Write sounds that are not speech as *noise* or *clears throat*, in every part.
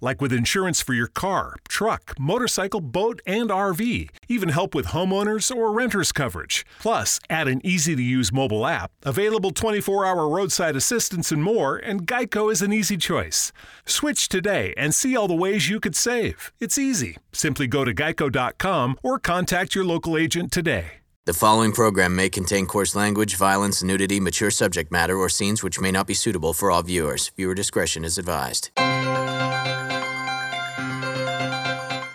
Like with insurance for your car, truck, motorcycle, boat, and RV. Even help with homeowners or renters coverage. Plus, add an easy to use mobile app, available 24 hour roadside assistance, and more, and Geico is an easy choice. Switch today and see all the ways you could save. It's easy. Simply go to geico.com or contact your local agent today. The following program may contain coarse language, violence, nudity, mature subject matter, or scenes which may not be suitable for all viewers. Viewer discretion is advised.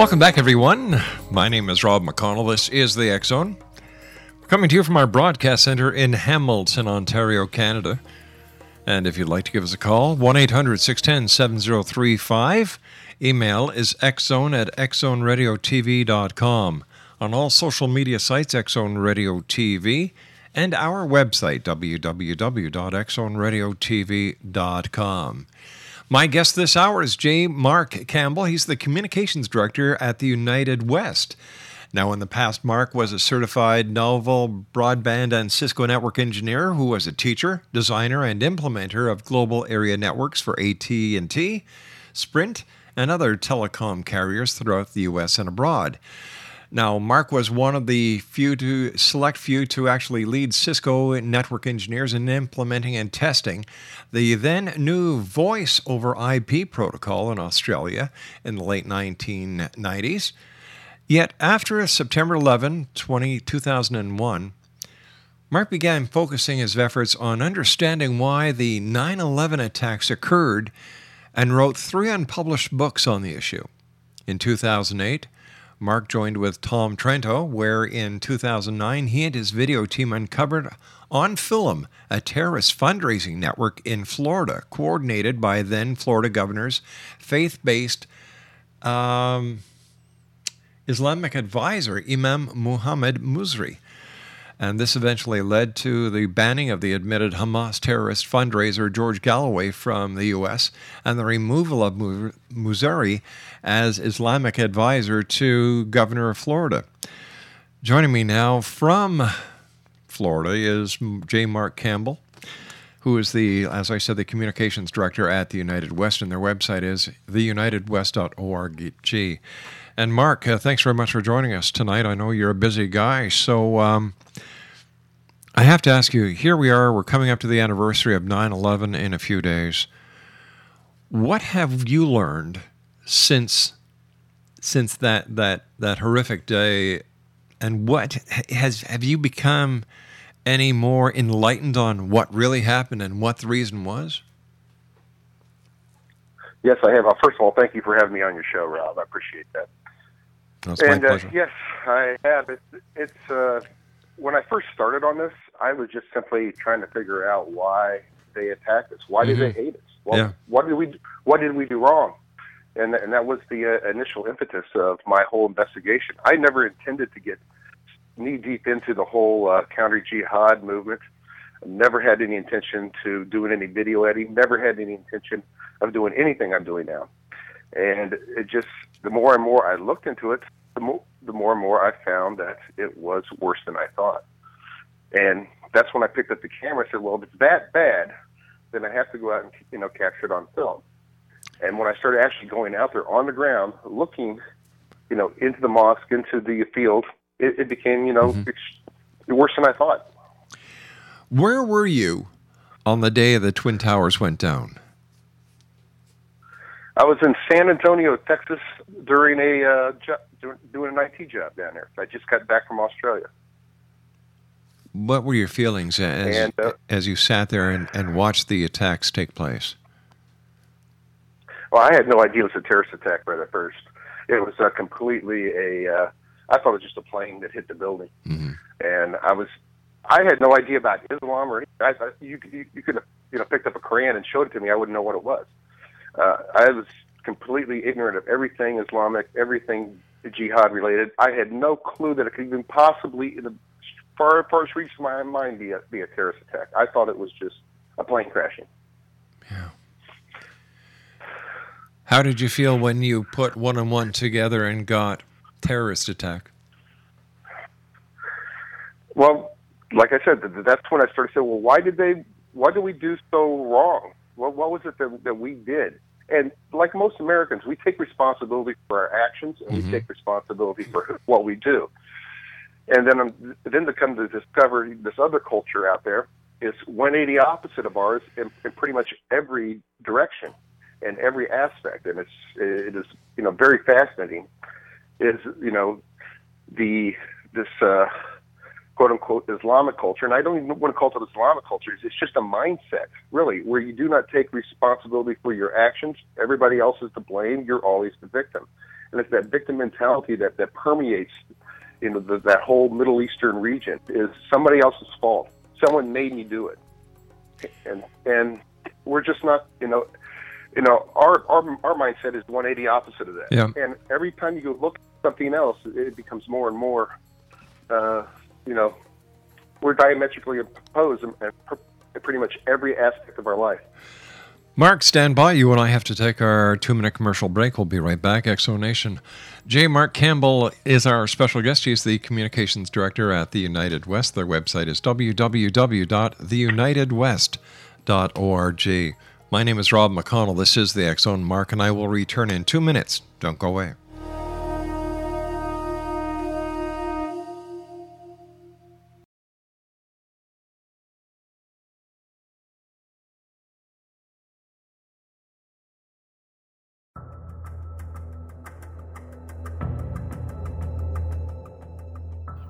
Welcome back, everyone. My name is Rob McConnell. This is the Zone. We're coming to you from our broadcast center in Hamilton, Ontario, Canada. And if you'd like to give us a call, 1 800 610 7035. Email is xzone at xzoneradiotv.com. On all social media sites, Xzone Radio TV, and our website, www.xzoneradiotv.com. My guest this hour is J. Mark Campbell. He's the communications director at the United West. Now, in the past, Mark was a certified Novell broadband and Cisco network engineer who was a teacher, designer, and implementer of global area networks for AT&T, Sprint, and other telecom carriers throughout the U.S. and abroad. Now, Mark was one of the few to select few to actually lead Cisco network engineers in implementing and testing the then new voice over IP protocol in Australia in the late 1990s. Yet, after September 11, 20, 2001, Mark began focusing his efforts on understanding why the 9 11 attacks occurred and wrote three unpublished books on the issue. In 2008, Mark joined with Tom Trento, where in 2009 he and his video team uncovered on film a terrorist fundraising network in Florida, coordinated by then Florida governor's faith based um, Islamic advisor Imam Muhammad Musri. And this eventually led to the banning of the admitted Hamas terrorist fundraiser George Galloway from the U.S. and the removal of Musri as Islamic advisor to Governor of Florida. Joining me now from Florida is J. Mark Campbell, who is the, as I said, the communications director at the United West, and their website is theunitedwest.org. And Mark, uh, thanks very much for joining us tonight. I know you're a busy guy, so um, I have to ask you here we are, we're coming up to the anniversary of 9 11 in a few days. What have you learned since since that that that horrific day? And what has have you become any more enlightened on what really happened and what the reason was? Yes i have. Well, first of all thank you for having me on your show rob. I appreciate that. That's and my uh, yes i have. It, it's uh, when i first started on this I was just simply trying to figure out why they attacked us. Why did Mhm. they hate us? Well, Yeah. What did we What did we do wrong? And and that was the uh, initial impetus of my whole investigation. I never intended to get knee deep into the whole uh, counter jihad movement. Never had any intention to doing any video editing. Never had any intention of doing anything I'm doing now. And it just the more and more I looked into it, the more the more and more I found that it was worse than I thought. And that's when I picked up the camera. and said, "Well, if it's that bad, then I have to go out and you know capture it on film." And when I started actually going out there on the ground, looking, you know, into the mosque, into the field, it, it became you know ex- worse than I thought. Where were you on the day the Twin Towers went down? I was in San Antonio, Texas, during a uh, jo- doing, doing an IT job down there. I just got back from Australia. What were your feelings as, And, uh, as you sat there and, and watched the attacks take place? Well, I had no idea it was a terrorist attack right at first. It was uh, completely a. Uh, I thought it was just a plane that hit the building, and I was. I had no idea about Islam or anything. I, I, you, you, you could have you know picked up a Quran and showed it to me. I wouldn't know what it was. Uh, I was completely ignorant of everything Islamic, everything jihad related. I had no clue that it could even possibly, in the far reached my mind, be a, be a terrorist attack. I thought it was just a plane crashing. Yeah. How did you feel when you put one and one together and got terrorist attack? Well, like I said, that's when I started saying, well, why did they? Why did we do so wrong? What, what was it that, that we did? And like most Americans, we take responsibility for our actions and we mm-hmm. take responsibility for what we do. And then, um, then to come to discover this other culture out there is 180 opposite of ours in, in pretty much every direction and every aspect, and it's it is you know very fascinating. Is you know the this uh, quote unquote Islamic culture, and I don't even want to call it Islamic culture. It's just a mindset, really, where you do not take responsibility for your actions. Everybody else is to blame. You're always the victim, and it's that victim mentality that that permeates, you know, the, that whole Middle Eastern region. Is somebody else's fault. Someone made me do it, and and we're just not, you know. You know, our, our our mindset is 180 opposite of that. Yeah. And every time you look at something else, it becomes more and more uh, you know, we're diametrically opposed in, in pr- in pretty much every aspect of our life. Mark, stand by. You and I have to take our two minute commercial break. We'll be right back. X Zone Nation. J. Mark Campbell is our special guest. He's the communications director at the United West. Their website is www.theunitedwest.org. My name is Rob McConnell. This is the Zone. Mark and I will return in two minutes. Don't go away.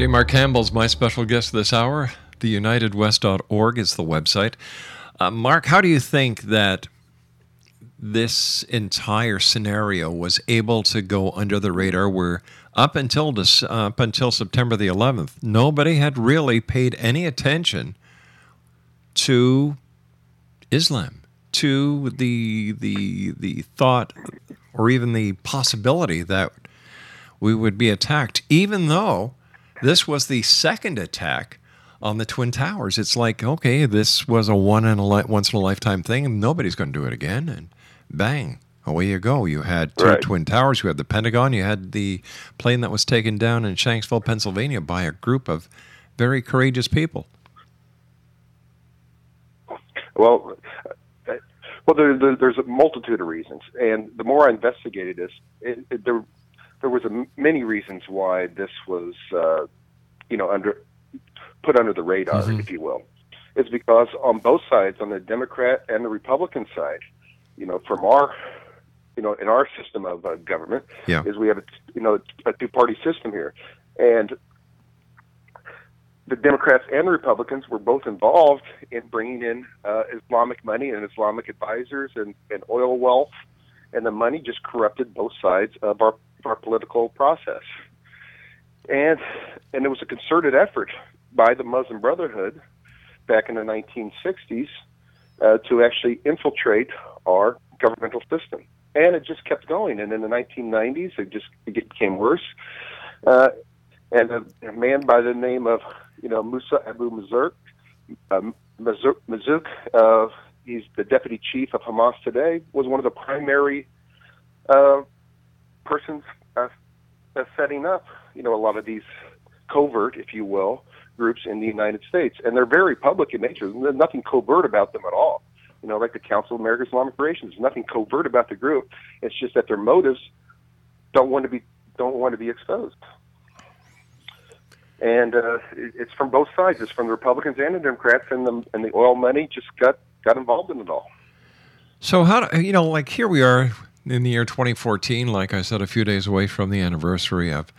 J. Mark Campbell's my special guest this hour. TheUnitedWest.org is the website. Uh, Mark, how do you think that this entire scenario was able to go under the radar? Where up until this, up until September the 11th, nobody had really paid any attention to Islam, to the the the thought or even the possibility that we would be attacked, even though this was the second attack on the Twin Towers. It's like, okay, this was a one in a li- once in a lifetime thing, and nobody's going to do it again. And bang, away you go. You had two Right. Twin Towers, you had the Pentagon, you had the plane that was taken down in Shanksville, Pennsylvania by a group of very courageous people. Well, uh, well, there, there, there's a multitude of reasons, and the more I investigated this, it, it, there there was a many reasons why this was, uh, you know, under put under the radar, Mhm. if you will. It's because on both sides, on the Democrat and the Republican side, you know, from our, you know, in our system of uh, government, Yeah. is we have a you know a two party system here, and the Democrats and the Republicans were both involved in bringing in uh, Islamic money and Islamic advisors and, and oil wealth, and the money just corrupted both sides of our, our political process. And and it was a concerted effort by the Muslim Brotherhood back in the 1960s uh, to actually infiltrate our governmental system. And it just kept going. And in the 1990s, it just it became worse. Uh, and a, a man by the name of you know Musa Abu Mazurk, um, Mazurk, Mazuk, uh, he's the deputy chief of Hamas today, was one of the primary uh, persons uh, setting up you know a lot of these covert, if you will, groups in the United States, and they're very public in nature. There's nothing covert about them at all. You know, like the Council of American Islamic Relations, there's nothing covert about the group. It's just that their motives don't want to be don't want to be exposed and uh, it- it's from both sides. It's from the Republicans and the Democrats, and the and the oil money just got got involved in it all. So how do, you know, like here we are in the year 2014, like I said, a few days away from the anniversary of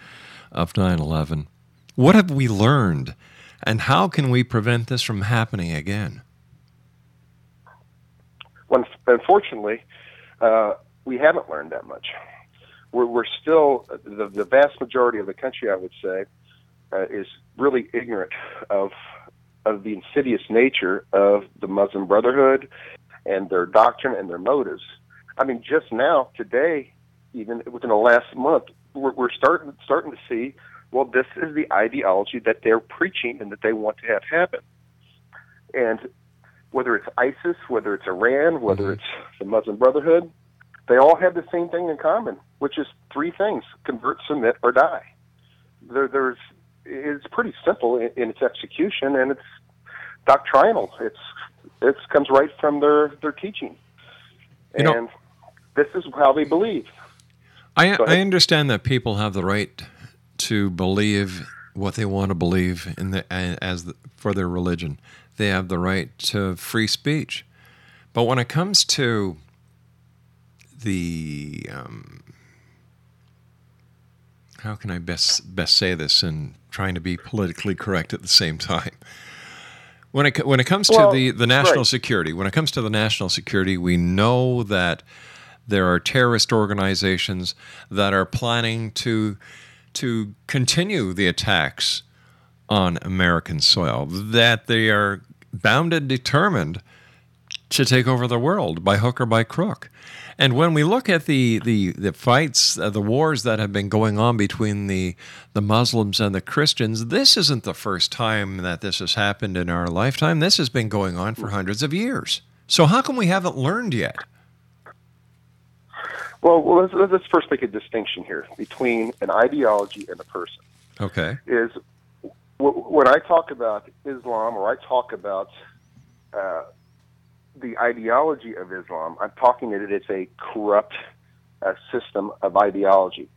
of 9/11. What have we learned, and how can we prevent this from happening again? When, unfortunately, uh, we haven't learned that much. We're, we're still the, the vast majority of the country, I would say, uh, is really ignorant of of the insidious nature of the Muslim Brotherhood and their doctrine and their motives. I mean, just now, today, even within the last month, we're, we're starting starting to see. Well, this is the ideology that they're preaching and that they want to have happen. And whether it's ISIS, whether it's Iran, whether mm-hmm. it's the Muslim Brotherhood, they all have the same thing in common, which is three things: convert, submit, or die. There, there's it's pretty simple in, in its execution, and it's doctrinal. It's it comes right from their their teaching, You know- and this is how they believe. I, I understand that people have the right to believe what they want to believe in the as the, for their religion. They have the right to free speech, but when it comes to the um, how can I best best say this and trying to be politically correct at the same time. When it when it comes to the the national right. security, when it comes to the national security, we know that there are terrorist organizations that are planning to to continue the attacks on American soil. That they are bound and determined to take over the world by hook or by crook. And when we look at the the, the fights, uh, the wars that have been going on between the the Muslims and the Christians, this isn't the first time that this has happened in our lifetime. This has been going on for hundreds of years. So how come we haven't learned yet? Well, well let's, let's first make a distinction here between an ideology and a person. Okay. Is w- when I talk about Islam or I talk about uh, the ideology of Islam, I'm talking that it's a corrupt uh, system of ideology.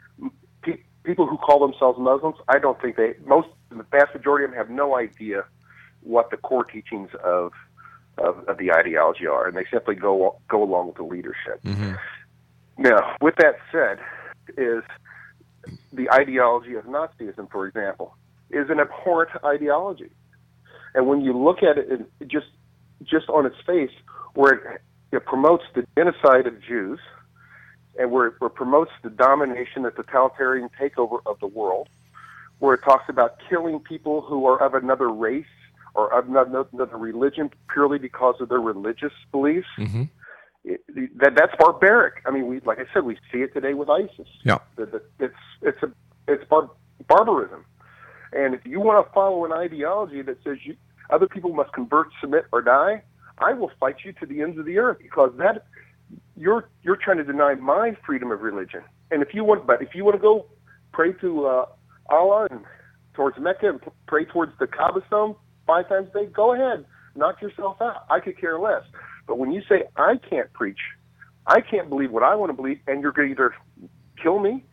Pe- people who call themselves Muslims, I don't think they most the vast majority of them have no idea what the core teachings of of, of the ideology are, and they simply go go along with the leadership. Mm-hmm. Now, with that said, is the ideology of Nazism, for example, is an abhorrent ideology, and when you look at it, just just on its face, where it, it promotes the genocide of Jews, and where it, where it promotes the domination, the totalitarian takeover of the world, where it talks about killing people who are of another race or of another, another religion purely because of their religious beliefs. Mm-hmm. It, that that's barbaric. I mean, we like I said, we see it today with ISIS. Yeah. The, the, it's it's a it's bar- barbarism, and if you want to follow an ideology that says you other people must convert, submit, or die, I will fight you to the ends of the earth because that you're you're trying to deny my freedom of religion. And if you want, but if you want to go pray to uh, Allah and towards Mecca and pray towards the Kaaba stone five times a day, go ahead, knock yourself out. I could care less. But when you say I can't preach, I can't believe what I want to believe, and you're going to either kill me,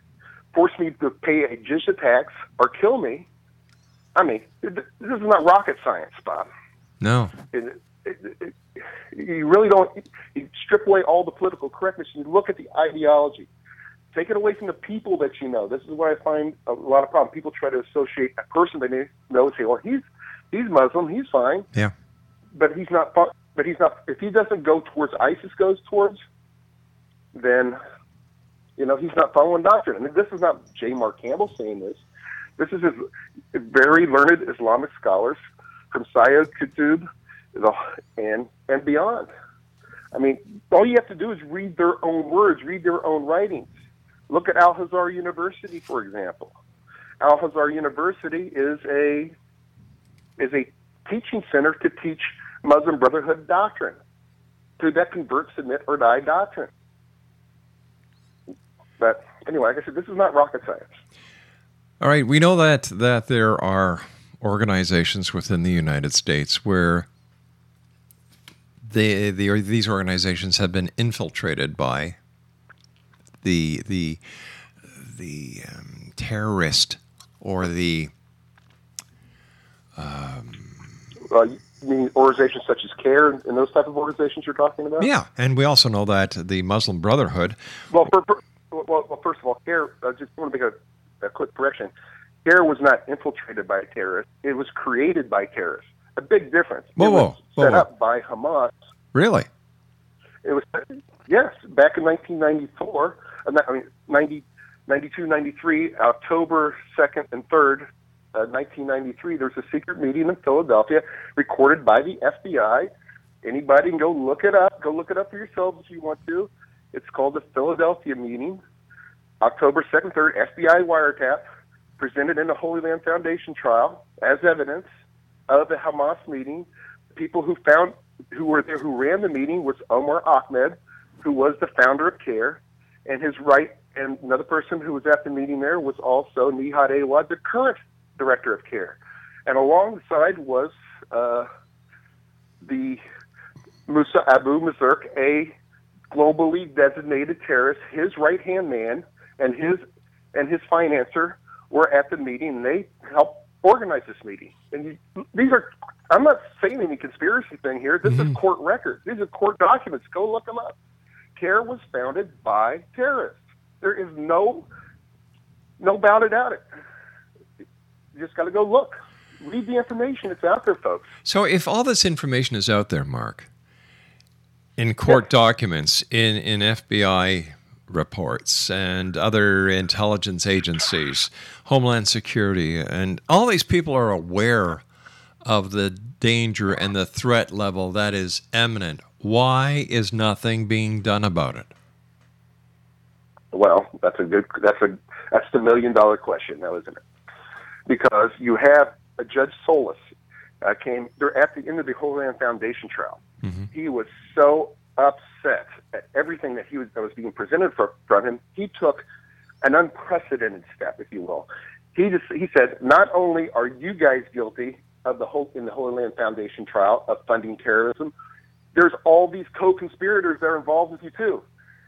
force me to pay a jizya tax, or kill me. I mean, this is not rocket science, Bob. No. It, it, it, you really don't. You strip away all the political correctness. And you look at the ideology. Take it away from the people that you know. This is where I find a lot of problem. People try to associate a person they know and say, "Well, he's he's Muslim, he's fine." Yeah. But he's not. But he's not. If he doesn't go towards ISIS goes towards, then you know he's not following doctrine. And this is not J. Mark Campbell saying this. This is his very learned Islamic scholars from Sayyid Qutb and and beyond. I mean, all you have to do is read their own words, read their own writings. Look at Al Azhar University, for example. Al Azhar University is a is a teaching center to teach Muslim Brotherhood doctrine, to that convert, submit, or die doctrine. But anyway, like I said, this is not rocket science. All right, we know that that there are organizations within the United States where they, the, these organizations have been infiltrated by the the the um, terrorist or the um, mean organizations such as CAIR and those type of organizations you're talking about? Yeah, and we also know that the Muslim Brotherhood. Well, for, for, well, well, first of all, CAIR, I just want to make a, a quick correction. CAIR was not infiltrated by terrorists. It was created by terrorists. A big difference. Whoa, it was whoa, set whoa. up by Hamas. Really? It was yes, back in 1994. uh, I mean, 90, 92, 93, October 2nd and 3rd, uh, 1993. There was a secret meeting in Philadelphia, recorded by the FBI. Anybody can go look it up. Go look it up for yourselves if you want to. It's called the Philadelphia meeting, October 2nd, 3rd, FBI wiretap, presented in the Holy Land Foundation trial as evidence of the Hamas meeting. The People who found who were there who ran the meeting was Omar Ahmad, who was the founder of CAIR, and his right and another person who was at the meeting there was also Nihad Awad, the current director of CAIR. And alongside was uh, the Musa Abu Mazurk, a globally designated terrorist. His right hand man and his and his financer were at the meeting, and they helped organize this meeting. And you, these are, I'm not saying any conspiracy thing here. This is court records. These are court documents. Go look them up. CAIR was founded by terrorists. There is no, no doubt about it. You just got to go look. Read the information. It's out there, folks. So, if all this information is out there, Mark, in court documents, in, in FBI reports, and other intelligence agencies, Homeland Security, and all these people are aware of the danger and the threat level that is imminent. Why is nothing being done about it? Well, that's a good. That's a that's the million dollar question, now, isn't it? Because you have a Judge Solis uh, came. At the end of the Holy Land Foundation trial. He was so upset at everything that he was that was being presented for, from him, he took an unprecedented step, if you will. He just he said, not only are you guys guilty of the whole in the Holy Land Foundation trial of funding terrorism, there's all these co-conspirators that are involved with you too,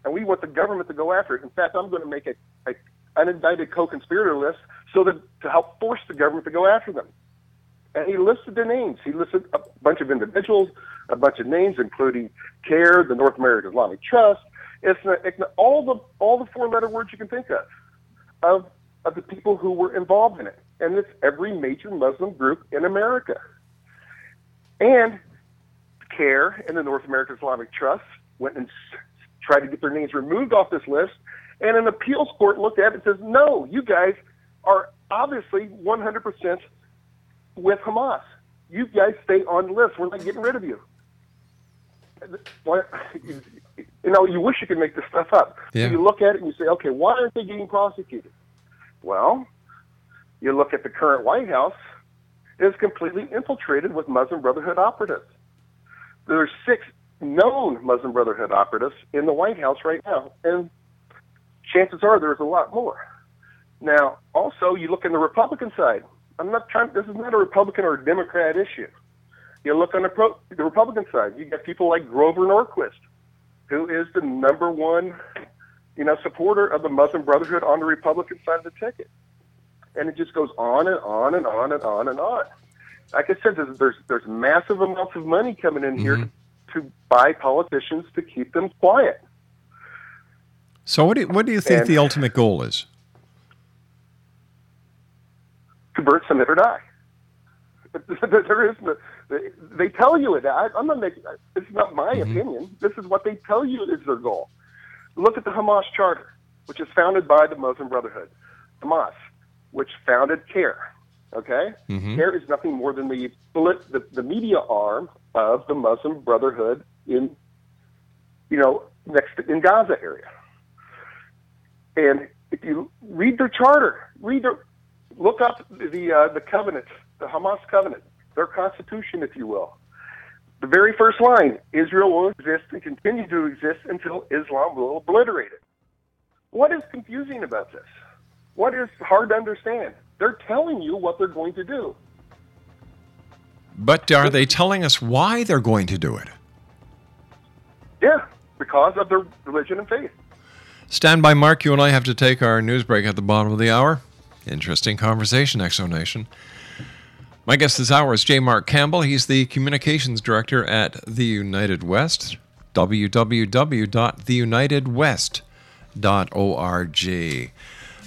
and we want the government to go after it. In fact, I'm going to make a, a unindicted co-conspirator list so that to help force the government to go after them. And he listed the names. He listed a bunch of individuals, a bunch of names, including CAIR, the North American Islamic Trust. It's all the all the four letter words you can think of of of the people who were involved in it, and it's every major Muslim group in America. And CAIR and the North American Islamic Trust went and tried to get their names removed off this list, and an appeals court looked at it and says, "No, you guys are obviously 100% with Hamas. You guys stay on the list. We're not getting rid of you." You know, you wish you could make this stuff up. Yeah. So you look at it and you say, "Okay, why aren't they getting prosecuted?" Well, you look at the current White House, it is completely infiltrated with Muslim Brotherhood operatives. There are six known Muslim Brotherhood operatives in the White House right now, and chances are there's a lot more. Now, also, you look on the Republican side. I'm not trying. This is not a Republican or a Democrat issue. You look on the, pro, the Republican side. You get people like Grover Norquist, who is the number one, you know, supporter of the Muslim Brotherhood on the Republican side of the ticket, and it just goes on and on and on and on and on. Like I said, there's there's, there's massive amounts of money coming in here mm-hmm. to buy politicians to keep them quiet. So, what do you, what do you think And- the ultimate goal is? Convert, submit, or die. *laughs* there is no, they tell you it. I, I'm not making. It's not my mm-hmm. opinion. This is what they tell you is their goal. Look at the Hamas Charter, which is founded by the Muslim Brotherhood. Hamas, which founded CAIR. Okay, mm-hmm. CAIR is nothing more than the, the the media arm of the Muslim Brotherhood in, you know, next to, in Gaza area. And if you read their charter, read their, look up the uh, the covenant, the Hamas covenant, their constitution, if you will. The very first line: Israel will exist and continue to exist until Islam will obliterate it. What is confusing about this? What is hard to understand? They're telling you what they're going to do. But are they telling us why they're going to do it? Yeah, because of their religion and faith. Stand by, Mark. You and I have to take our news break at the bottom of the hour. Interesting conversation, X Zone Nation. My guest this hour is J. Mark Campbell. He's the communications director at the United West. www.theunitedwest.org.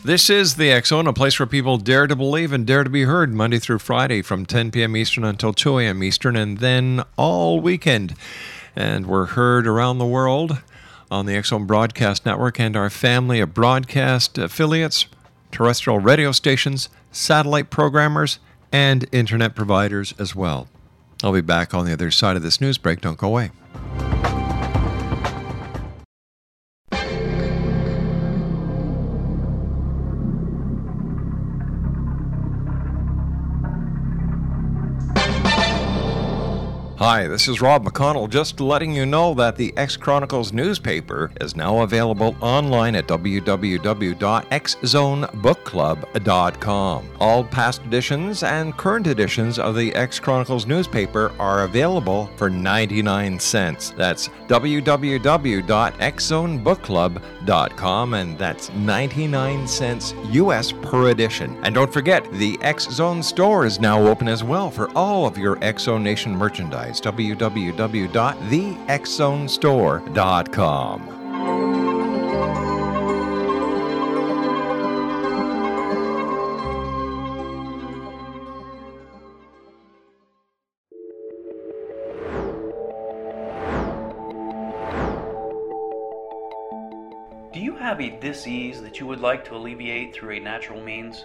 This is the X Zone, a place where people dare to believe and dare to be heard Monday through Friday from 10 p.m. Eastern until 2 a.m. Eastern, and then all weekend. And we're heard around the world on the X Zone Broadcast Network and our family of broadcast affiliates, terrestrial radio stations, satellite programmers, and internet providers as well. I'll be back on the other side of this news break. Don't go away. Hi, this is Rob McConnell, just letting you know that the X Chronicles newspaper is now available online at www.xzonebookclub.com. All past editions and current editions of the X Chronicles newspaper are available for 99 cents. That's www.xzonebookclub.com, and that's 99 cents US per edition. And don't forget, the X Zone store is now open as well for all of your X Zone Nation merchandise. www.thexzonestore.com. Do you have a disease that you would like to alleviate through a natural means?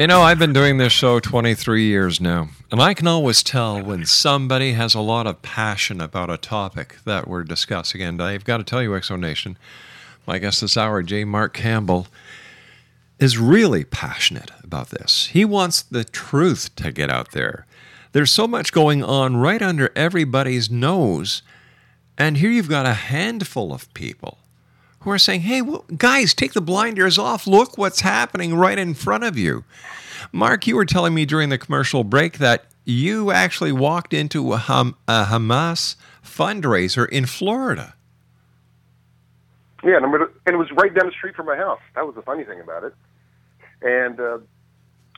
You know, I've been doing this show 23 years now, and I can always tell when somebody has a lot of passion about a topic that we're discussing. And I've got to tell you, X Zone Nation, my guest this hour, J. Mark Campbell, is really passionate about this. He wants the truth to get out there. There's so much going on right under everybody's nose, and here you've got a handful of people who are saying, hey, well, guys, take the blinders off. Look what's happening right in front of you. Mark, you were telling me during the commercial break that you actually walked into a, Ham- a Hamas fundraiser in Florida. Yeah, and, and it was right down the street from my house. That was the funny thing about it. And uh,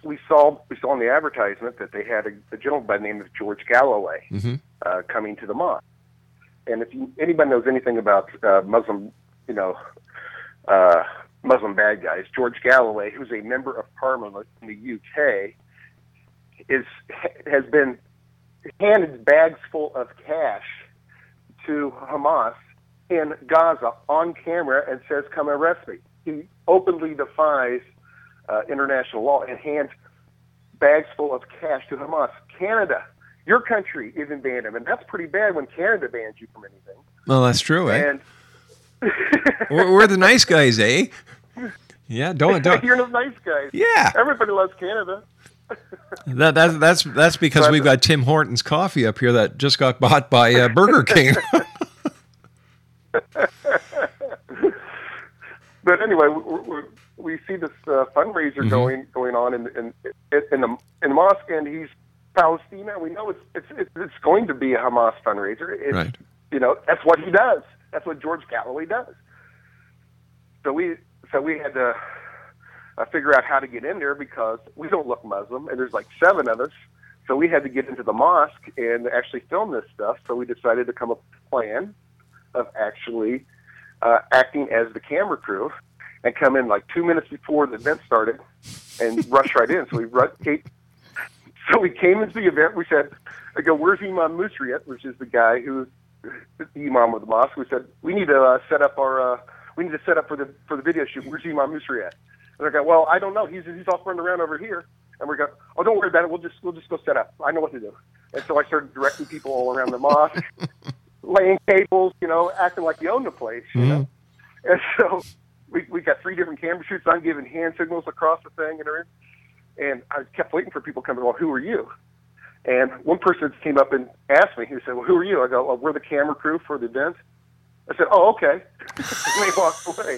we saw we saw in the advertisement that they had a, a gentleman by the name of George Galloway Mm-hmm. uh, coming to the mosque. And if you, anybody knows anything about uh, Muslim, you know, uh, Muslim bad guys, George Galloway, who's a member of Parliament in the UK, is has been handed bags full of cash to Hamas in Gaza on camera and says, "Come arrest me." He openly defies uh, international law and hands bags full of cash to Hamas. Canada, your country, even banned him, and that's pretty bad when Canada bans you from anything. Well, that's true, eh? And we're, we're the nice guys, eh? Yeah, don't *laughs* don't. you're the nice guys. Yeah. everybody loves Canada. That, that's that's that's because we've got Tim Hortons coffee up here that just got bought by uh, Burger King. *laughs* but anyway, we, we, we see this uh, fundraiser Mhm. going going on in in in the in the mosque, and he's Palestine. We know it's it's it's, it's going to be a Hamas fundraiser. It's, Right. You know, that's what he does. That's what George Galloway does. So we so we had to uh, figure out how to get in there because we don't look Muslim, and there's like seven of us. So we had to get into the mosque and actually film this stuff. So we decided to come up with a plan of actually uh, acting as the camera crew and come in like two minutes before the event started and *laughs* rush right in. So we came, so we came into the event. We said, "I go, where's Imam Musri at, which is the guy who's the imam of the mosque?" We said, "We need to uh, set up our, uh, we need to set up for the for the video shoot. Where's Imam Musri at? And I go, "Well, I don't know. He's he's off running around over here." And we go, "Oh, don't worry about it. We'll just we'll just go set up. I know what to do." And so I started directing people all around the mosque, *laughs* laying cables, you know, acting like you own the place, you know. And so we we got three different camera shoots. I'm giving hand signals across the thing and everything. And I kept waiting for people coming. Well, who are you? And one person came up and asked me. He said, "Well, who are you?" I go, well, "We're the camera crew for the event." I said, "Oh, okay." *laughs* and they walked away.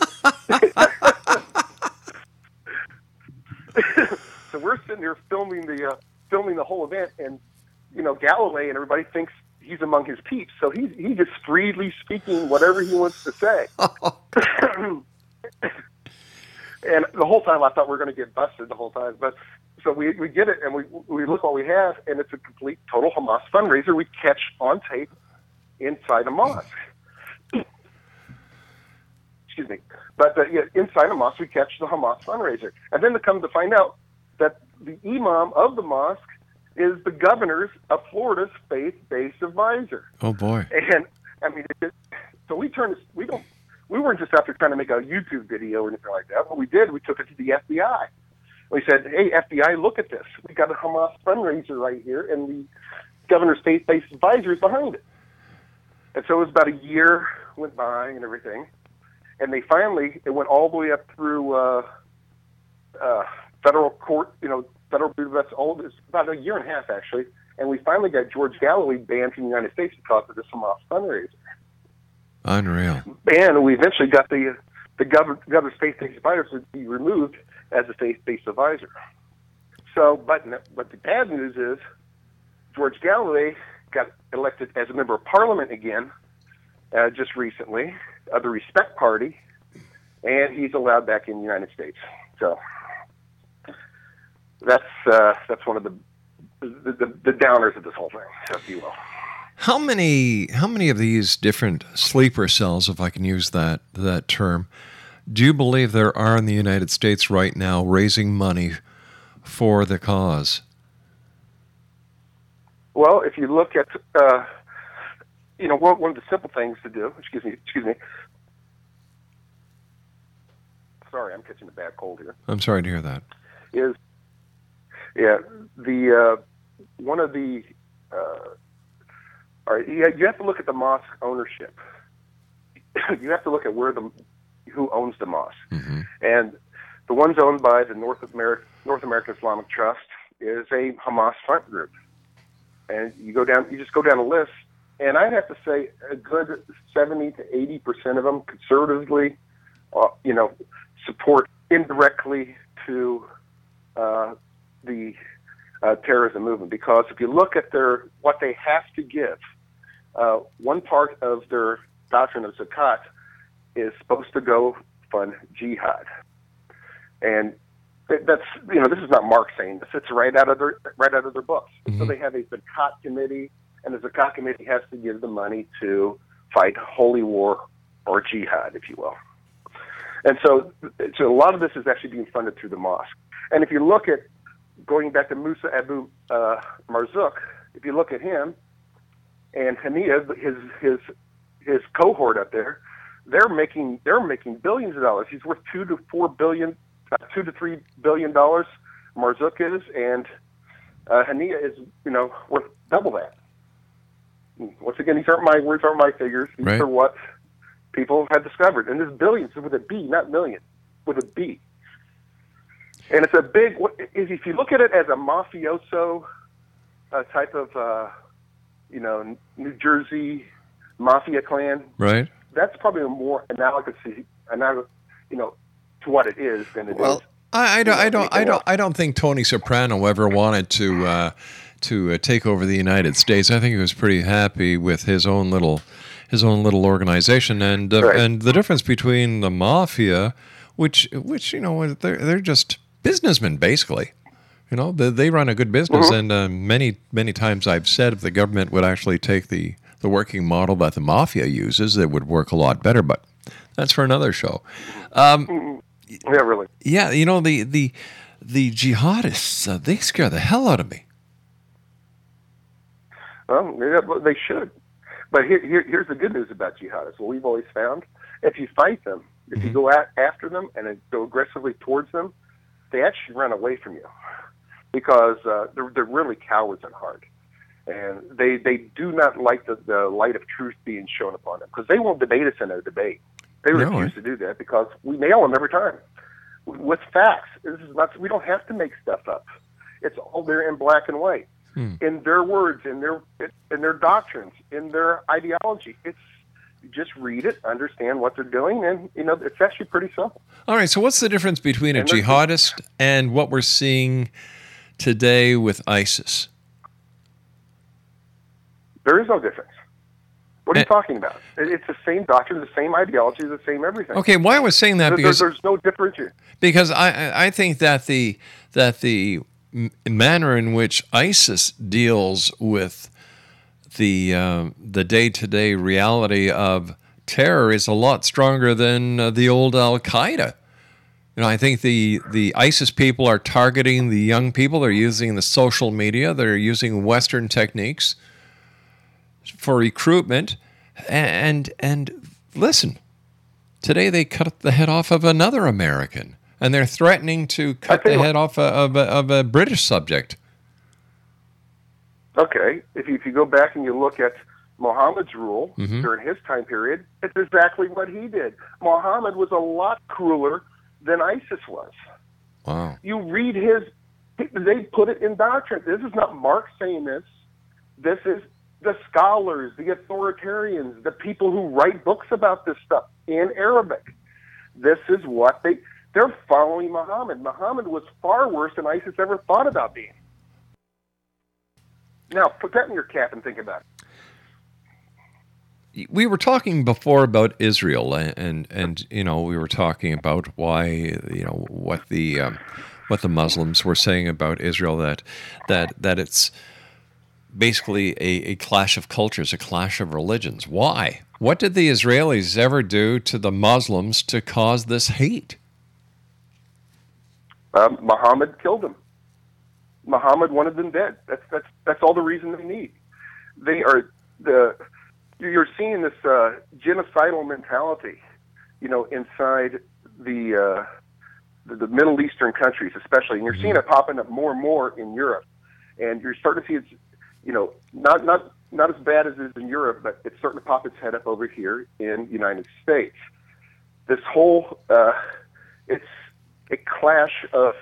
*laughs* so we're sitting there filming the uh, filming the whole event, and you know Galloway and everybody thinks he's among his peeps, so he's he's just freely speaking whatever he wants to say. *laughs* *clears throat* and the whole time I thought we were going to get busted the whole time, but so we we get it and we we look what we have, and it's a complete total Hamas fundraiser. We catch on tape inside a mosque. *clears throat* Excuse me, but uh, yeah, inside a mosque we catch the Hamas fundraiser, and then to come to find out that the imam of the mosque is the governor's of Florida's faith-based advisor. oh boy. And I mean, it, so we turned. We don't. We weren't just out there trying to make a YouTube video or anything like that. What we did, we took it to the FBI. We said, "Hey, FBI, look at this. We got a Hamas fundraiser right here, and the governor's faith-based advisor is behind it." And so it was about a year went by and everything, and they finally it went all the way up through uh, uh, federal court. You know, federal that's all. It's about a year and a half actually, and we finally got George Galloway banned from the United States because of this Hamas fundraiser. Unreal. And we eventually got the the governor, governor's faith-based advisor to be removed as a faith-based advisor. So, but but the bad news is George Galloway got elected as a member of Parliament again uh, just recently of the Respect Party, and he's allowed back in the United States. So that's uh, that's one of the the, the the downers of this whole thing, if you will. How many how many of these different sleeper cells, if I can use that that term, do you believe there are in the United States right now raising money for the cause? Well, if you look at, uh, you know, one, one of the simple things to do. Excuse me. Excuse me. Sorry, I'm catching a bad cold here. I'm sorry to hear that. Is yeah the uh, one of the uh, all right. You, you have to look at the mosque ownership. *coughs* you have to look at where the who owns the mosque, Mm-hmm. and the ones owned by the North American North American Islamic Trust is a Hamas front group. And you go down, you just go down a list, and I'd have to say a good seventy to eighty percent of them conservatively, uh, you know, support indirectly to uh, the uh, terrorism movement. Because if you look at their what they have to give, uh, one part of their doctrine of zakat is supposed to go fund jihad, and that- that's you know this is not Mark saying this; it's right out of their right out of their books. So they have a zakat committee, and the zakat committee has to give the money to fight holy war or jihad, if you will. And so, so a lot of this is actually being funded through the mosque. And if you look at going back to Musa Abu uh, Marzouk, if you look at him and Hania, his his his cohort up there, they're making they're making billions of dollars. He's worth two to four billion, uh, two to three billion dollars. Marzouk is, and uh, Hania is you know worth double that. Once again, these aren't my words, aren't my figures. These Right. are what people have discovered, and there's billions with a B, not million, with a B. And it's a big. what- Is if you look at it as a mafioso uh, type of, uh, you know, New Jersey mafia clan, Right? that's probably a more analogous, analogous, you know, to what it is than it is. Well, I, I don't, I don't, I don't, else. I don't think Tony Soprano ever wanted to uh, to uh, take over the United States. I think he was pretty happy with his own little his own little organization, and uh, Right. and the difference between the mafia, which which you know they're they're just businessmen basically. You know, they, they run a good business, Mm-hmm. and uh, many many times I've said if the government would actually take the the working model that the mafia uses, it would work a lot better. But that's for another show. Um, yeah, really. yeah, you know the the the jihadists uh, they scare the hell out of me. Well, yeah, they should. But here, here, here's the good news about jihadists. What we've always found: if you fight them, if you go at, after them and go aggressively towards them, they actually run away from you because uh, they're they're really cowards at heart, and they they do not like the, the light of truth being shown upon them because they won't debate us in a debate. They No, refuse to do that because we nail them every time with facts. This is not. We don't have to make stuff up. It's all there in black and white in their words, in their in their doctrines, in their ideology. It's just read it, understand what they're doing, and you know it's actually pretty simple. All right, so what's the difference between a And jihadist and what we're seeing today with ISIS? There is no difference. What are you Eh. talking about? It's the same doctrine, the same ideology, the same everything. Okay, why I was saying that There- because there's no differentiation. because I I- I think that the that the manner in which ISIS deals with the uh, the day to day reality of terror is a lot stronger than uh, the old Al Qaeda. You know, I think the the ISIS people are targeting the young people. They're using the social media. They're using Western techniques for recruitment. And and listen, Today they cut the head off of another American, and they're threatening to cut the head off of, a, of a British subject. Okay, if you, if you go back and you look at Muhammad's rule Mhm. during his time period, it's exactly what he did. Muhammad was a lot crueler than ISIS was. Wow. You read his, they put it in doctrine. This is not Mark saying this. This is the scholars, the authoritarians, the people who write books about this stuff in Arabic. This is what they, they're following Muhammad. Muhammad was far worse than ISIS ever thought about being. Now, put that in your cap and think about it. We were talking before about Israel, and, and you know we were talking about why you know what the um, what the Muslims were saying about Israel that that that it's basically a, a clash of cultures, a clash of religions. Why? What did the Israelis ever do to the Muslims to cause this hate? Um, Muhammad killed them. Muhammad wanted them dead. That's that's that's all the reason they need. They are the you're seeing this uh, genocidal mentality, you know, inside the, uh, the the Middle Eastern countries, especially, and you're seeing it popping up more and more in Europe, and you're starting to see it's, you know, not not not as bad as it is in Europe, but it's starting to pop its head up over here in the United States. This whole uh, it's a clash of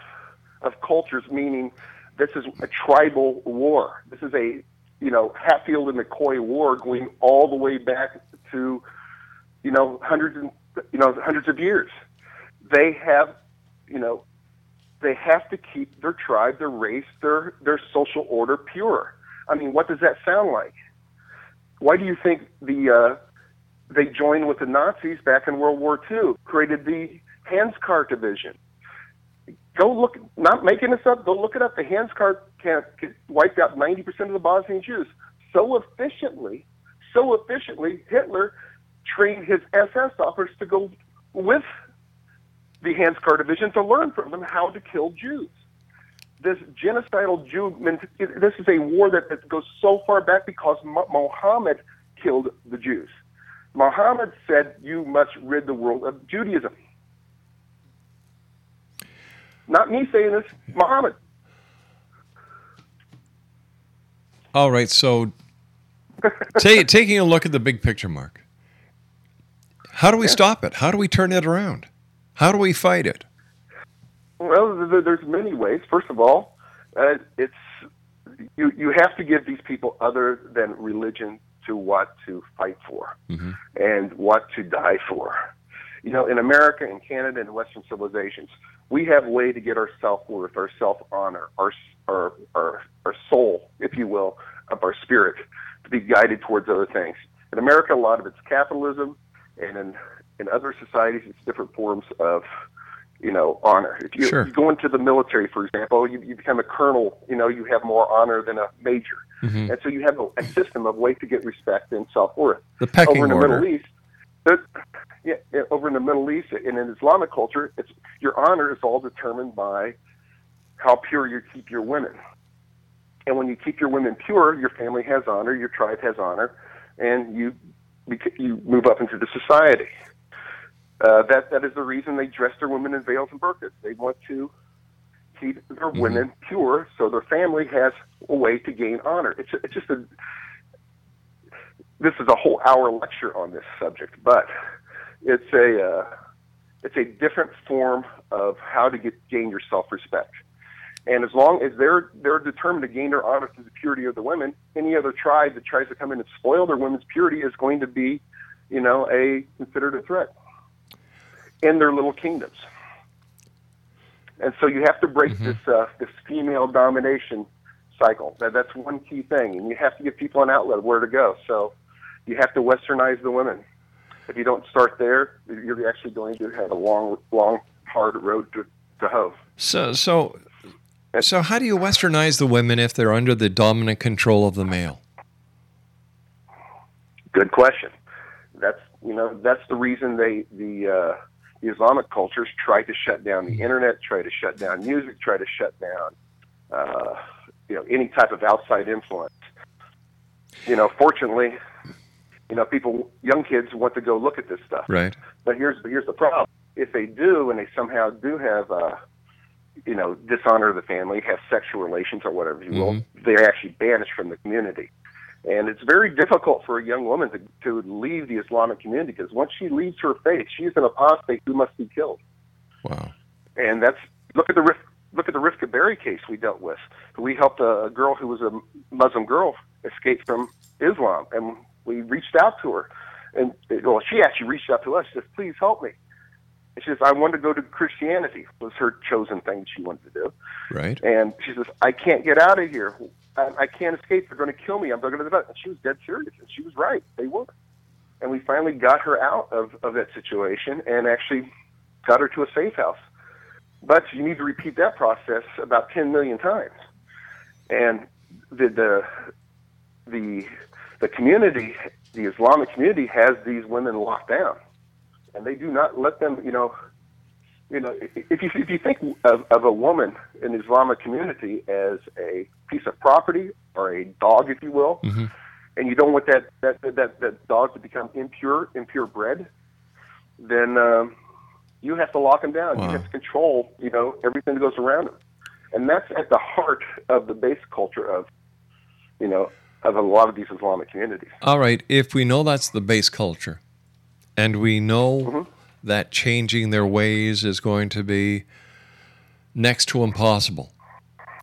of cultures, meaning this is a tribal war. This is a you know Hatfield and McCoy war going all the way back to you know hundreds and you know hundreds of years. They have you know they have to keep their tribe, their race, their their social order pure. I mean, what does that sound like? Why do you think the uh, they joined with the Nazis back in World War II, created the Handschar Division? Go look, not making this up. Go look it up. The Handschar camp wiped out 90% of the Bosnian Jews so efficiently, so efficiently. Hitler trained his SS officers to go with the Handschar Division to learn from them how to kill Jews. This genocidal Jew, this is a war that, that goes so far back because Mohammed killed the Jews. Muhammad said, You must rid the world of Judaism. Not me saying this, Muhammad. All right, so ta- *laughs* taking a look at the big picture, Mark. How do we yeah. stop it? How do we turn it around? How do we fight it? Well, there's many ways. First of all, uh, it's you. You have to give these people other than religion to what to fight for mm-hmm. and what to die for. You know, in America, in Canada, and Western civilizations, we have a way to get our self worth, our self honor, our, our our our soul, if you will, of our spirit to be guided towards other things. In America, a lot of it's capitalism, and in in other societies, it's different forms of you know honor. If you, sure. you go into the military, for example, you, you become a colonel. You know, you have more honor than a major, mm-hmm. and so you have a, a system of ways to get respect and self worth. The pecking Over in the order. Middle East, over in the Middle East and in Islamic culture, it's your honor is all determined by how pure you keep your women. And when you keep your women pure, your family has honor, your tribe has honor, and you you move up into the society. Uh, that that is the reason they dress their women in veils and burqas. They want to keep their mm-hmm. women pure, so their family has a way to gain honor. It's it's just a this is a whole hour lecture on this subject, but it's a uh, it's a different form of how to get gain your self respect. And as long as they're they're determined to gain their honor through the purity of the women, any other tribe that tries to come in and spoil their women's purity is going to be, you know, a considered a threat in their little kingdoms. And so you have to break mm-hmm. this uh, this female domination cycle. That, that's one key thing, and you have to give people an outlet where to go. So you have to westernize the women. If you don't start there, you're actually going to have a long, long, hard road to, to hoe. So, so, so, how do you westernize the women if they're under the dominant control of the male? Good question. That's you know that's the reason they the uh, the Islamic cultures try to shut down the internet, try to shut down music, try to shut down uh, you know any type of outside influence. You know, fortunately, you know, people, young kids want to go look at this stuff. Right. But here's here's the problem: if they do, and they somehow do have, uh, you know, dishonor the family, have sexual relations or whatever you will, mm-hmm. they're actually banished from the community. And it's very difficult for a young woman to, to leave the Islamic community because once she leaves her faith, she's an apostate who must be killed. Wow. And that's look at the Rif, look at the Rifqa Bary case we dealt with. We helped a, a girl who was a Muslim girl escape from Islam, and we reached out to her, and well, she actually reached out to us. She says, "Please help me." And she says, "I want to go to Christianity." Was her chosen thing she wanted to do. Right. And she says, "I can't get out of here. I, I can't escape. They're going to kill me. I'm going to." And she was dead serious, and she was right. They were. and we finally got her out of, of that situation and actually got her to a safe house. But you need to repeat that process about 10 million times. And the the the, the community, the Islamic community, has these women locked down, and they do not let them. You know, you know, if you if you think of, of a woman in the Islamic community as a piece of property or a dog, if you will, Mm-hmm. and you don't want that that that that dog to become impure, impure bred, then um, you have to lock them down. Wow. You have to control, you know, everything that goes around them, and that's at the heart of the base culture of, you know, of a lot of these Islamic communities. All right, if we know that's the base culture, and we know Mm-hmm. that changing their ways is going to be next to impossible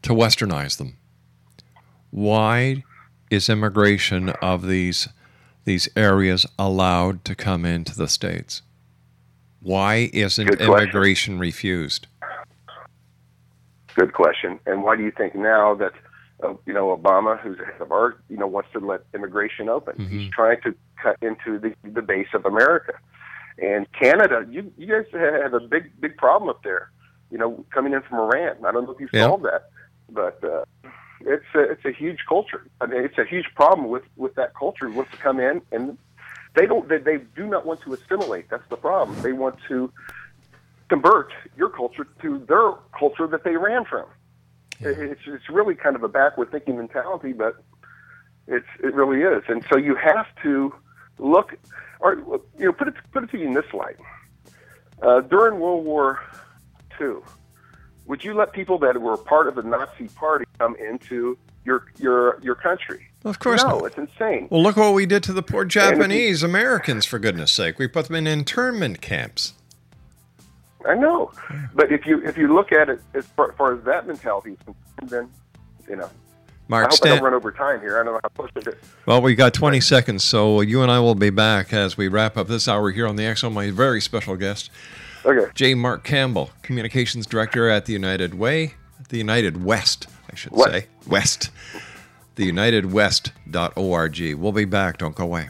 to westernize them, why is immigration of these these areas allowed to come into the states? Why isn't immigration refused? Good question. And why do you think now that uh, you know Obama, who's the head of our, you know, wants to let immigration open? He's trying to cut into the the base of America. And Canada, you you guys have a big big problem up there. You know, coming in from Iran. I don't know if you Yeah. solved that, but uh, it's a, it's a huge culture. I mean, it's a huge problem with with that culture. Who wants to come in and they don't they, they do not want to assimilate. That's the problem. They want to convert your culture to their culture that they ran from. It's it's really kind of a backward thinking mentality, but it's it really is. And so you have to look, or you know, put it put it to you in this light. Uh, during World War II, would you let people that were part of the Nazi Party come into your your your country? Of course no, not. it's insane. Well, look what we did to the poor Japanese Americans, for goodness sake. We put them in internment camps. I know, but if you if you look at it as far, far as that mentality is concerned, then you know. Mark I hope I don't run over time here. I don't know how close it is. Well, we got 20 seconds, so you and I will be back as we wrap up this hour here on the X. My very special guest, Okay. J. Mark Campbell, Communications Director at the United Way, the United West, I should West. say. West. The UnitedWest.org. We'll be back. Don't go away.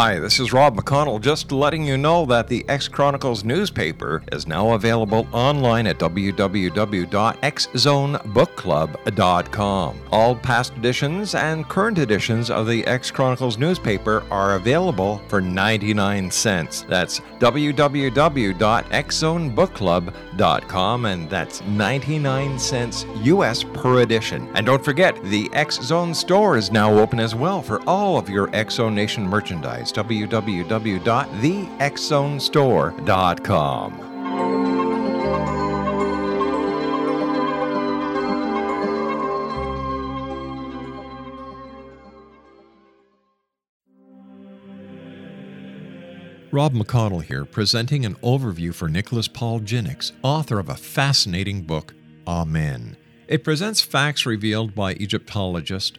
Hi, this is Rob McConnell, just letting you know that the X Chronicles newspaper is now available online at www.xzonebookclub.com. All past editions and current editions of the X Chronicles newspaper are available for 99 cents. That's www.xzonebookclub.com, and that's 99 cents US per edition. And don't forget, the X Zone store is now open as well for all of your X Zone Nation merchandise. That's www.thexonestore.com. Rob McConnell here, presenting an overview for Nicholas Paul Jennings, author of a fascinating book, Amen. It presents facts revealed by Egyptologists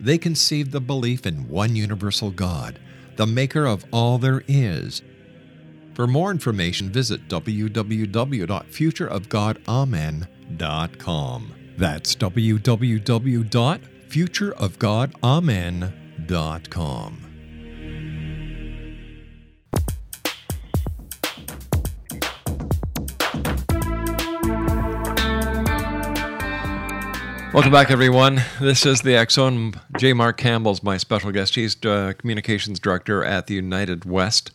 they conceived the belief in one universal God, the maker of all there is. For more information, visit www.futureofgodamen.com. That's www.futureofgodamen.com. Welcome back, everyone. This is the Zone. J. Mark Campbell's my special guest. He's uh, communications director at the United West,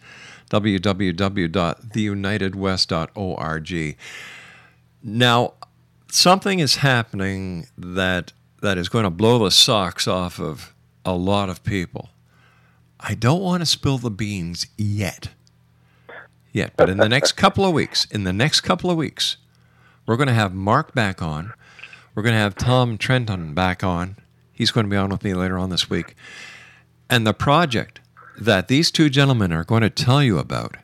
www.theunitedwest.org. Now, something is happening that that is going to blow the socks off of a lot of people. I don't want to spill the beans yet. Yet, but in the next couple of weeks, in the next couple of weeks, we're going to have Mark back on. We're going to have Tom Trento back on. He's going to be on with me later on this week. And the project that these two gentlemen are going to tell you about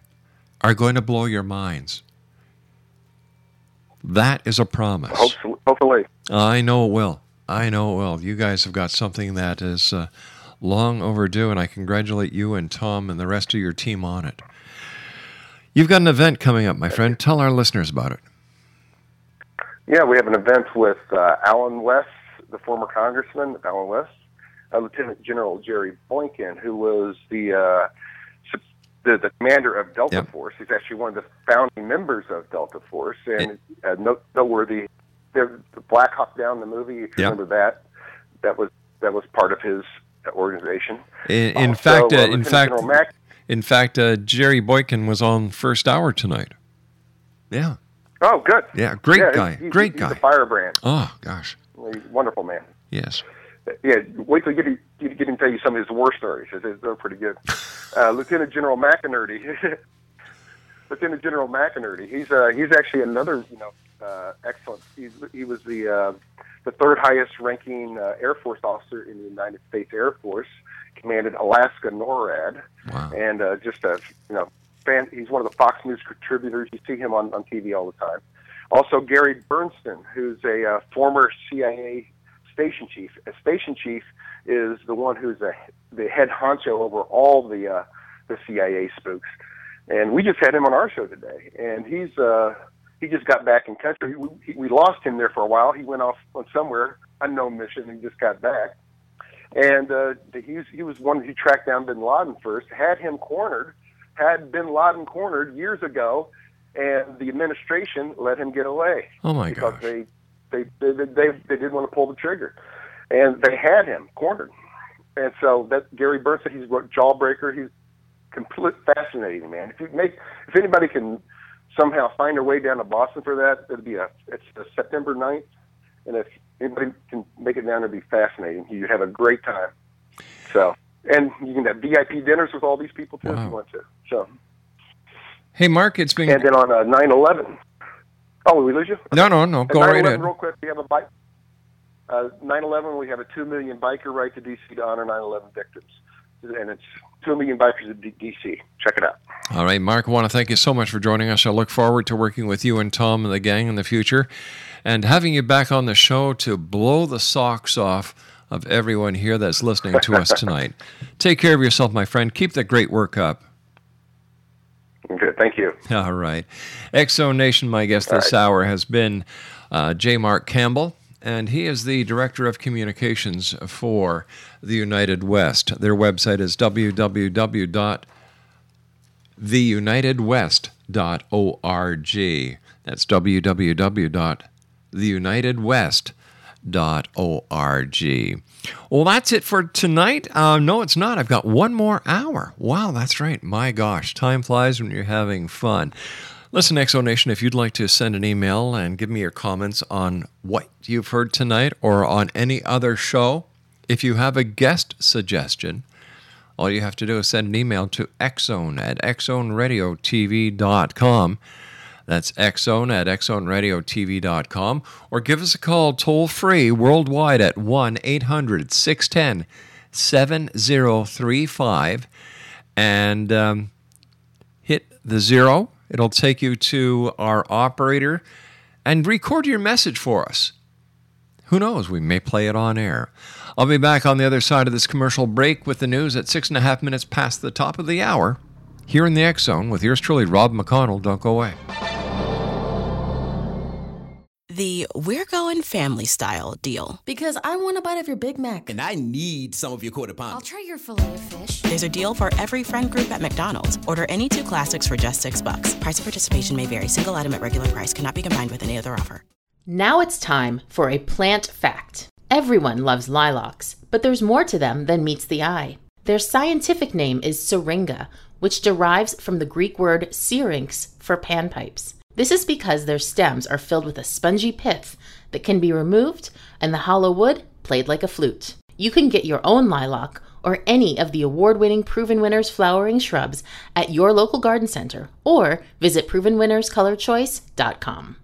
are going to blow your minds. That is a promise. Hopefully. I know it will. I know it will. You guys have got something that is uh, long overdue, and I congratulate you and Tom and the rest of your team on it. You've got an event coming up, my friend. Tell our listeners about it. Yeah, we have an event with uh, Allen West, the former congressman, Allen West, uh, Lieutenant General Jerry Boykin, who was the uh, the, the commander of Delta Yep. Force. He's actually one of the founding members of Delta Force, and uh, note, noteworthy. The, the Black Hawk Down, the movie, if you Yep. remember that, that was that was part of his organization. In, in Also, fact, uh, uh, in fact, General Mac- in fact, uh, Jerry Boykin was on first hour tonight. Yeah. Oh, good. Yeah, great Yeah, guy. he's- great he's guy. a firebrand. Oh gosh. Wonderful man. Yes. Yeah, wait till you get him, you get him to tell you some of his war stories. They're they're pretty good. *laughs* Uh, Lieutenant General McInerney. *laughs* Lieutenant General McInerney. He's uh, he's actually another you know uh, excellent. He's, he was the uh, the third highest ranking uh, Air Force officer in the United States Air Force. Commanded Alaska NORAD, Wow. and uh, just a you know fan. He's one of the Fox News contributors. You see him on on TV all the time. Also, Gary Berntsen, who's a uh, former CIA station chief. A station chief is the one who's a, the head honcho over all the uh, the CIA spooks. And we just had him on our show today, and he's uh, he just got back in country. We, he, we lost him there for a while. He went off on somewhere unknown mission and just got back. And uh, he's he was one who tracked down Bin Laden first, had him cornered, had Bin Laden cornered years ago, and the administration let him get away Oh my because gosh. they they they they, they, they didn't want to pull the trigger, and they had him cornered. And so that Gary Berntsen, he's a jawbreaker. He's complete fascinating man. If you make if anybody can somehow find their way down to Boston for that, it'd be a it's a September 9th. and if anybody can make it down, it'd be fascinating. You'd have a great time. So and you can have VIP dinners with all these people too if you want to. So Hey, Mark, it's been. and then on uh, 9/11. Oh, we lose you? No, no, no. At Go right ahead. Real quick, we have a bike. Uh, 9/11, we have a two million biker ride to DC to honor 9/11 victims, and it's two million bikers at D- DC. Check it out. All right, Mark, I want to thank you so much for joining us. I look forward to working with you and Tom and the gang in the future and having you back on the show to blow the socks off of everyone here that's listening to us tonight. *laughs* Take care of yourself, my friend. Keep the great work up. Good, thank you. *laughs* All right. X Zone Nation, my guest this hour has been uh, J. Mark Campbell, and he is the Director of Communications for the United West. Their website is www.theunitedwest.org. That's www.theunitedwest.org. Well, that's it for tonight. Uh, no, it's not. I've got one more hour. Wow, that's right. My gosh, time flies when you're having fun. Listen, X Zone Nation, if you'd like to send an email and give me your comments on what you've heard tonight or on any other show, if you have a guest suggestion, all you have to do is send an email to xzone at xzoneradiotv.com. That's xzone at xzoneradiotv.com. Or give us a call toll free worldwide at 1 800 610 7035 and um, hit the zero. It'll take you to our operator and record your message for us. Who knows? We may play it on air. I'll be back on the other side of this commercial break with the news at six and a half minutes past the top of the hour here in the X Zone with yours truly, Rob McConnell. Don't go away. The We're Going Family Style deal. Because I want a bite of your Big Mac. And I need some of your quarter pound. I'll try your filet of fish. There's a deal for every friend group at McDonald's. Order any two classics for just six bucks. Price of participation may vary. Single item at regular price cannot be combined with any other offer. Now it's time for a plant fact. Everyone loves lilacs, but there's more to them than meets the eye. Their scientific name is syringa, which derives from the Greek word syrinx for panpipes. This is because their stems are filled with a spongy pith that can be removed and the hollow wood played like a flute. You can get your own lilac or any of the award winning Proven Winners flowering shrubs at your local garden center or visit ProvenWinnersColorChoice.com.